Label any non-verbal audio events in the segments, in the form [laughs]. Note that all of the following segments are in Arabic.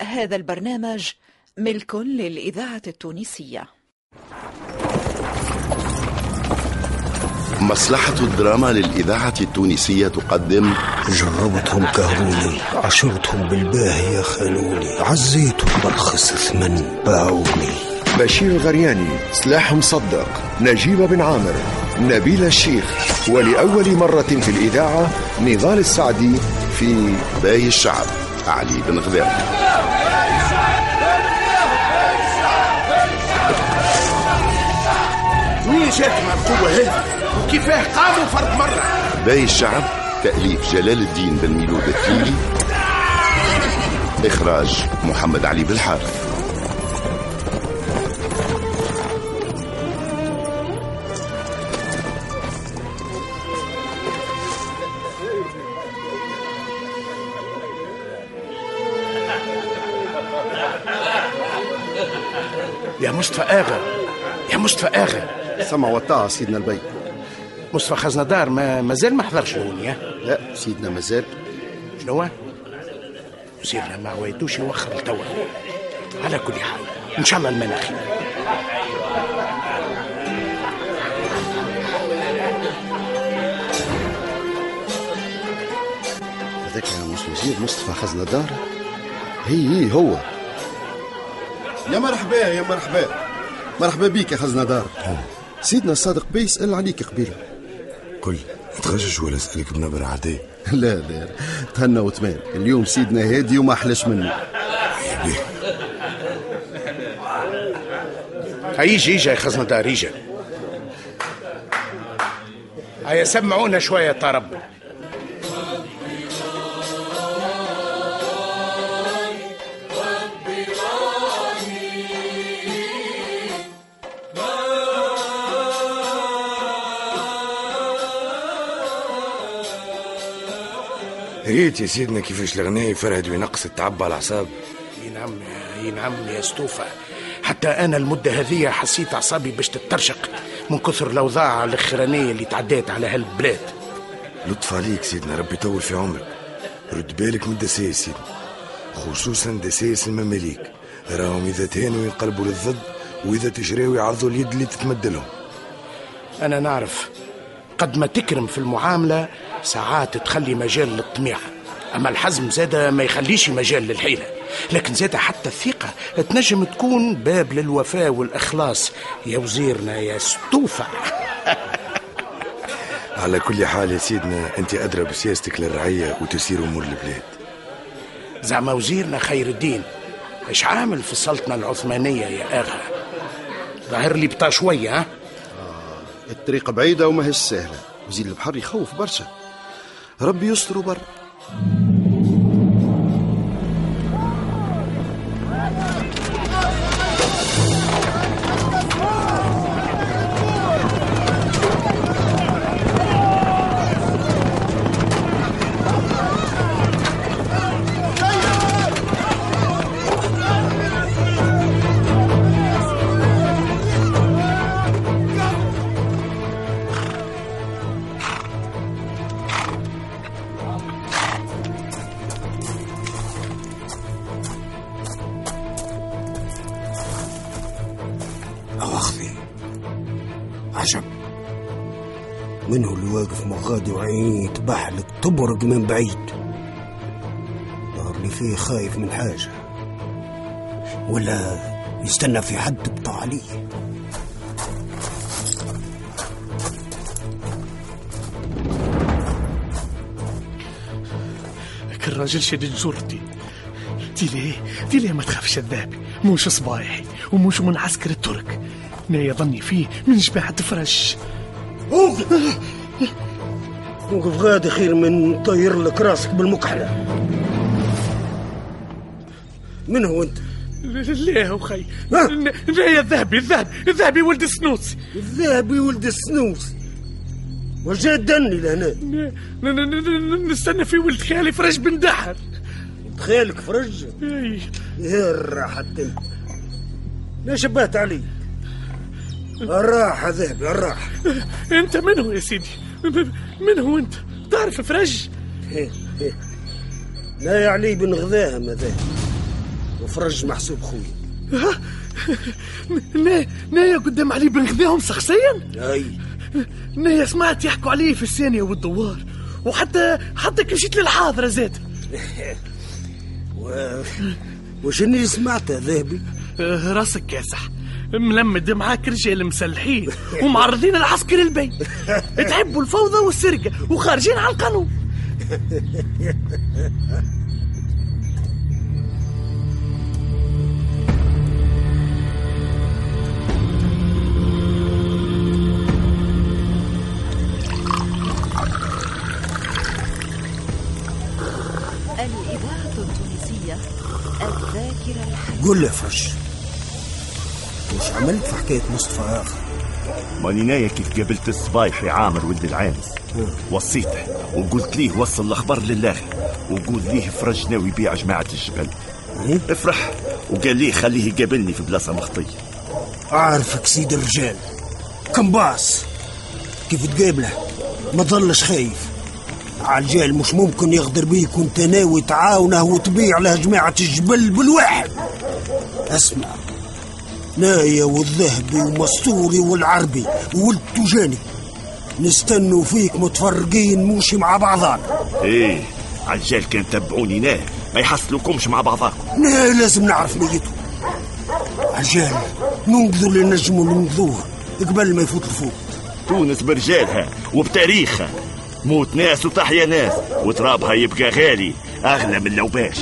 هذا البرنامج ملك للإذاعة التونسية. مصلحة الدراما للإذاعة التونسية تقدم. جربتهم كهروني عشرتهم بالباهية خانوني عزيتهم برخص ثمن باعوني. بشير الغرياني سلاح مصدق. نجيب بن عامر نبيل الشيخ. ولأول مرة في الإذاعة نضال السعدي في باي الشعب. علي بن غذاء منين جاتهم القوة هذه وكيفاه قاموا فرد مرة. باي الشعب تأليف جلال الدين بن ميلود التيلي. إخراج محمد علي بالحارث. يا مصطفى آغا يا مصطفى آغا. سمع والطاعة سيدنا البي. مصطفى خزندار ما مازال ما حضرش هوني ها؟ لا سيدنا مازال. شنو سيرنا ما عويتوش يوخر لتوا. على كل حال إن شاء الله المناخي هذاك مش وزير مصطفى خزنة دار هي هي هو. يا مرحبا يا مرحبا. مرحبا بيك يا خزنة دار سيدنا الصادق بي يسأل عليك قبيلة. كل تخجج ولا أسألك بنبرة عادية [laughs] لا لا. تهنى وتمام اليوم سيدنا هادي وما أحلاش منه. هيجي يجي يا خزنة دار يجي هيا سمعونا شوية طرب. ريت يا سيدنا كيفاش الغناء يفرهد وينقص التعب على الأعصاب. إي نعم إي نعم يا ستوفا حتى أنا المدة هذه حسيت أعصابي باش تترشق من كثر الأوضاع الأخرانية اللي تعديت على هالبلاد. لطف عليك سيدنا ربي يطول في عمرك. رد بالك من الدسايس سيدنا خصوصا دسايس المماليك راهم إذا تهانوا ينقلبوا للضد وإذا تجريوا يعضوا اليد اللي تتمد لهم أنا نعرف قد ما تكرم في المعاملة ساعات تخلي مجال للطميع أما الحزم زاده ما يخليش مجال للحيلة. لكن زاده حتى الثقة تنجم تكون باب للوفاء والإخلاص. يا وزيرنا يا ستوفا [laughs] على كل حال يا سيدنا أنت ادرى بسياستك للرعية وتسير أمور البلاد. زعما وزيرنا خير الدين. إيش عامل في السلطنه العثمانية يا آغا؟ ظاهر لي بطا شوية ها؟ الطريق بعيدة وما هيش سهلة وزيد البحر يخوف برشا. ربي يستر بر عجب منه اللي واقف مغادي وعيني تبحلق تبرق من بعيد. ظهر لي فيه خايف من حاجة ولا يستنى في حد بطا عليه كل راجل شديد جرتي. دي ليه دي ليه ما تخافش الذهبي موش صبايحي وموش من عسكر الترك. أنا يظني فيه من جماعة فرش وقف غادي خير من طير لك راسك بالمكحلة. من هو أنت؟ ليه وخي؟ لا يا الذهبي الذهبي الذهبي ولد السنوس الذهبي ولد السنوس وجا دني لهنا نستنى في ولد خالي فرج بن دحر. تخيلك فرج. يا انت لا شبهت علي. الراحة ذهبي الراحة انت من هو يا سيدي؟ من هو انت؟ تعرف فرج؟ هيه هيه. لا يا علي بن غذاها ماذا؟ فرج محسوب خويا. نا نايا قدام علي بن غذاهم شخصيا أي. نايا سمعت يحكوا عليه في الثانية والدوار وحتى حتى كي مشيت للحاضرة زاد. [laughs] و... وشني سمعت ذهبي؟ آه، راسك كاسح. ملمد معاك رجال مسلحين ومعرضين العسكر البي تحبوا الفوضى والسرقة وخارجين على القانون. الإذاعة التونسية الذاكرة الحية قول لي يا فرج. وش عملت في حكاية مصطفى آخر. ماني نايا كيف قابلت الصبايحي عامر ولد العامس وصيته وقلت ليه وصل الأخبار للاخر وقول ليه فرج ناوي يبيع جماعة الجبل. إيه؟ افرح. وقال ليه خليه يقابلني في بلاصة مخطية. أعرفك سيد الرجال. كمباس كيف تقابله؟ ما ظلش خايف. عالجال مش ممكن يغدر بيك وانت ناوي تعاونه وتبيع له جماعة الجبل بالواحد. اسمع. نايا والذهبي ومستوري والعربي ولد تجاني نستنوا فيك متفرقين موشي مع بعضان إيه عجال كان تبعوني ناه ما يحصلوكمش مع بعضاكم لا لازم نعرف نيته. عجال ننقذوا اللي نجموا ننقذوه قبل ما يفوت الفوق. تونس برجالها وبتاريخها. موت ناس وتحيا ناس وترابها يبقى غالي أغلى من لوباش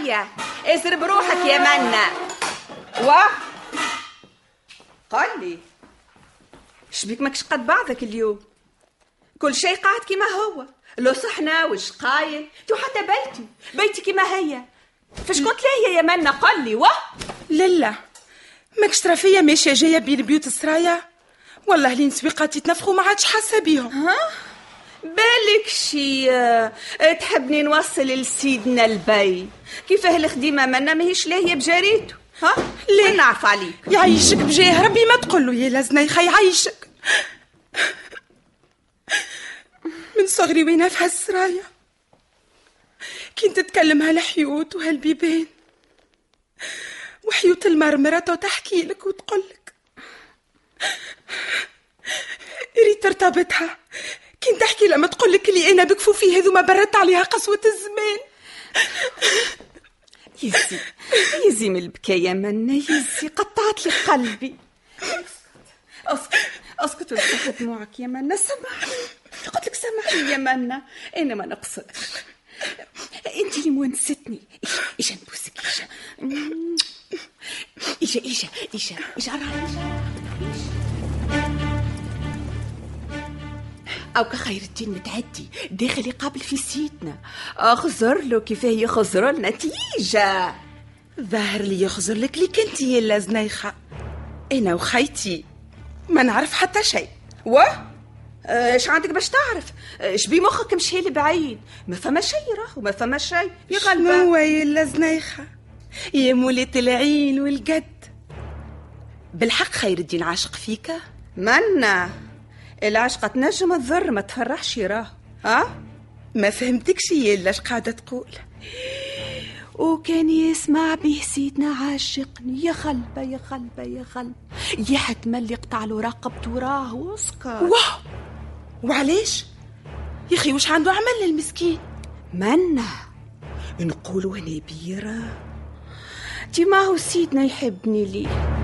عيا اسر بروحك يا منا. و؟ قال لي شبيك ماكش قد بعضك اليوم؟ كل شيء قاعد كما هو. لو صحنا وش قايل؟ تو حتى بيتي بيتي كما هي. فاش كنت لاهية يا منا؟ قال لي و؟ لا ماكش ترى فيا ماشية جاية بين بيوت السرايا؟ والله لين سويقاتي يتنفخوا ما عادش حاسة بيهم. ها؟ بالك شي آه، تحبني نوصل لسيدنا البي؟ كيفاه الخديمة منا ماهيش لاهية بجاريته ها؟ ليه؟ نعرف عليك. يعيشك بجاه ربي ما تقول له يا لازنيخة يعيشك من صغري وين في هالسرايا؟ كنت تتكلم هالحيوت وهالبيبان. وحيوت المرمرة تحكي لك وتقول لك. ريت ارتبطها تحكي لما تقول لك اللي أنا بكفوفي هذو ما بردت عليها قسوة الزمان. يزي يزي من البكاء يا منا يزي قطعت لي قلبي. أسكت أسكت وفتح دموعك يا منا سامحني قلت لك سامحني يا منا أنا ما نقصدش أنت اللي مونستني. إيش نبوسك إيش إيش إيش إيش إيش أو كخير الدين متعدي داخل يقابل في سيدنا. أخزر له كيفاه يخزر لنا تيجا ظاهر لي يخزر لك لي كنتي يا لازنيخة أنا وخيتي ما نعرف حتى شيء. و؟ إيش عندك باش تعرف؟ إيش بي مخك مشي بعيد؟ ما فما شيء راهو ما فما شيء. يا شنو قلبي هو يا لازنيخة يا مولة العين والقد. بالحق خير الدين عاشق فيك. منا. العشقة تنجم تضر ما تفرحش راهو ها؟ ما فهمتكش يا لاش قاعدة تقول. وكان يسمع به سيدنا عاشقني يا خلبة يا خلبة يا خلبة. يا حتملي قطع له رقبته وراه واسكت واه وعلاش؟ يا أخي وش عنده عمل للمسكين؟ منا. نقولوا هنا بيرة دي ما هو سيدنا يحبني ليه.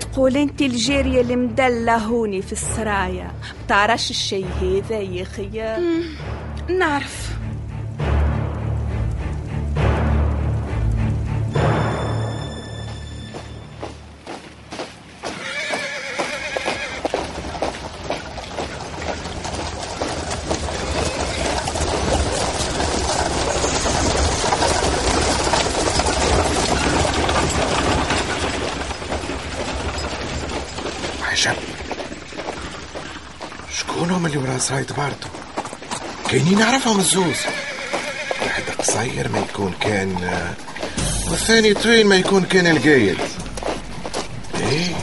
تقول انت الجارية اللي مدلة هوني في السرايا. بتعرفش الشي هذا يا خيا نعرف. عجب شكون هم اللي ورا سراية بارتو كاينين نعرفهم الزوز واحد القصير ما يكون كان والثاني طويل ما يكون كان القايد إيه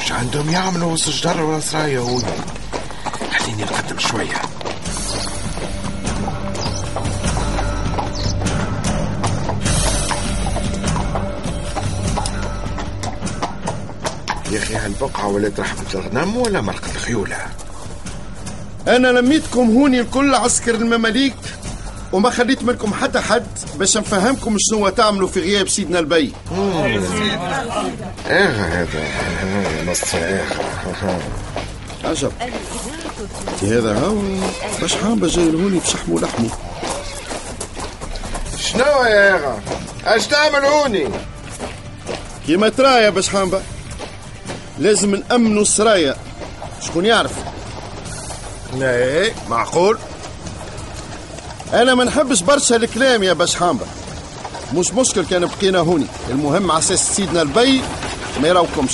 مش عندهم يعملوا وسط جدر ولا سرايا هوني خليني نقدم شوية هالبقعه ولات رحمه الغنم ولا مرقه الخيوله أنا لميتكم هوني الكل عسكر المماليك وما خليت منكم حتى حد باش نفهمكم شنو تعملوا في غياب سيدنا البي. إيه هذا؟ نص إيه. عجب. هذا هو باش حامبة جاي لهوني بشحمه ولحمه. شنو يا اخا أش تعمل هوني؟ كيما ترى يا باش حامبة لازم نأمنوا السرايا شكون يعرف؟ لا. معقول؟ أنا ما نحبش برشا الكلام يا باش حامبة مش مشكل كان بقينا هوني. المهم على أساس سيدنا البي ما يراوكمش.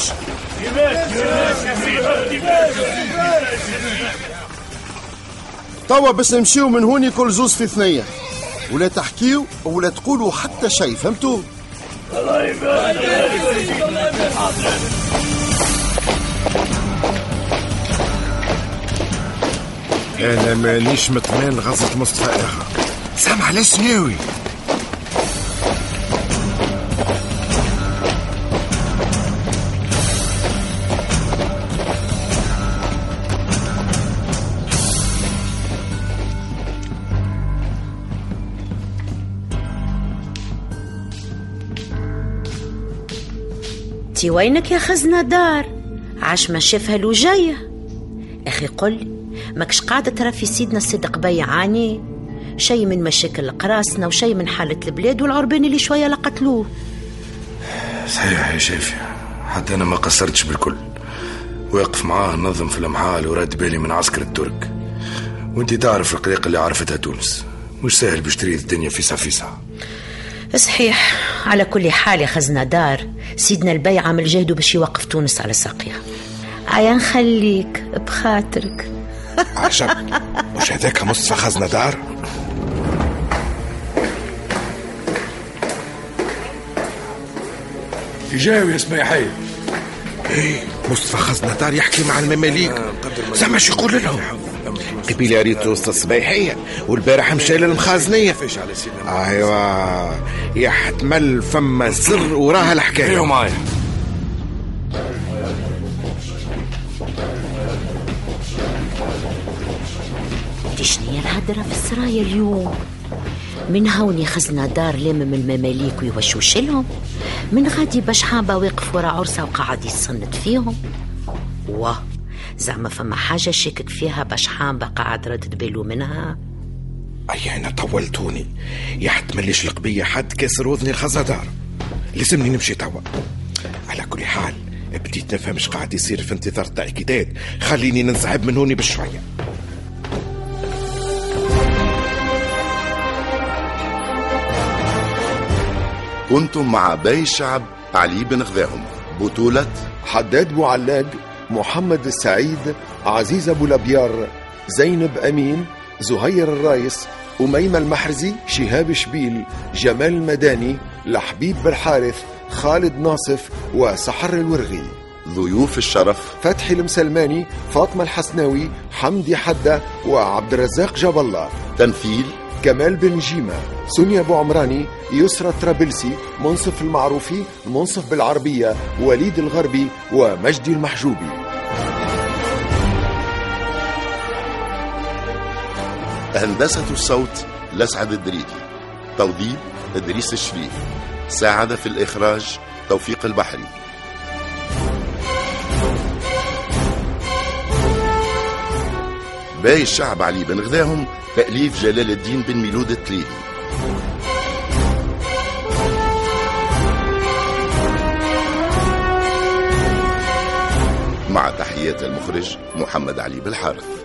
توا باش نمشيو من هوني كل زوز في ثنية ولا تحكيو ولا تقولوا حتى شيء فهمتوا؟ الله أنا مانيش مطمئن غزة مصطفى إخا. سامع على سناوي تي وينك يا خزنة دار؟ عاش ما شافها لو جاية أخي قل ماكش قاعدة ترى في سيدنا الصدق بيعاني؟ شيء من مشاكل قراسنا وشيء من حالة البلاد والعربان اللي شوية لقتلوه صحيح يا شافي حتى أنا ما قصرتش بالكل. واقف معاه نظم في المحال ورد بالي من عسكر الترك وأنت تعرف القلق اللي عرفتها تونس. مش سهل باش تريد الدنيا فيسع فيسع. صحيح. على كل حال يا خزنة دار سيدنا البي عمل جهده باش يوقف تونس على ساقيها. عيا نخليك بخاطرك. عجب مش هذاك مصطفى خزنة دار جاوي اسمي حي إيه مصطفى خزنة دار يحكي مع المماليك. زعما شو يقول لهم؟ قبيله ريت وسط الصبيحية والبارح مشى للمخازنية أيوا يحتمل فما سر وراها الحكاية. ايوا معايا شنيا الهدرة في السرايا اليوم. من هوني خزنة دار لامم المماليك ويوشوش لهم من غادي باش حابة واقف ورا عرسة وقاعد يصنت فيهم. واه زعما فما حاجة شاكك فيها باش حامبة قاعد ردد باله منها. أي أنا طولتوني. يحتملش القبية حد كسر وذني الخزدار لازمني نمشي توا. على كل حال بديت نفهم قاعد يصير في انتظار التأكيدات. خليني ننسحب من هوني بشوية. كنتم مع باي الشعب علي بن غذاهم. بطولة حداد بوعلاق محمد السعيد عزيز أبو لبيار زينب أمين زهير الرايس أميمة المحرزي شهاب شبيل جمال المداني لحبيب بالحارث خالد ناصف وسحر الورغي. ضيوف الشرف فتحي المسلماني فاطمة الحسناوي حمدي حدة وعبد الرزاق جاب الله. تمثيل كمال بن جيمة سونيا أبو عمراني يسرى الطرابلسي منصف المعروفي منصف بالعربية وليد الغربي ومجدي المحجوبي. هندسة الصوت لسعد الدريدي. توظيف إدريس الشريف. ساعد في الإخراج توفيق البحري. باقي الشعب علي بن غذاهم تأليف جلال الدين بن ميلود التليلي مع تحيات المخرج محمد علي بالحارث.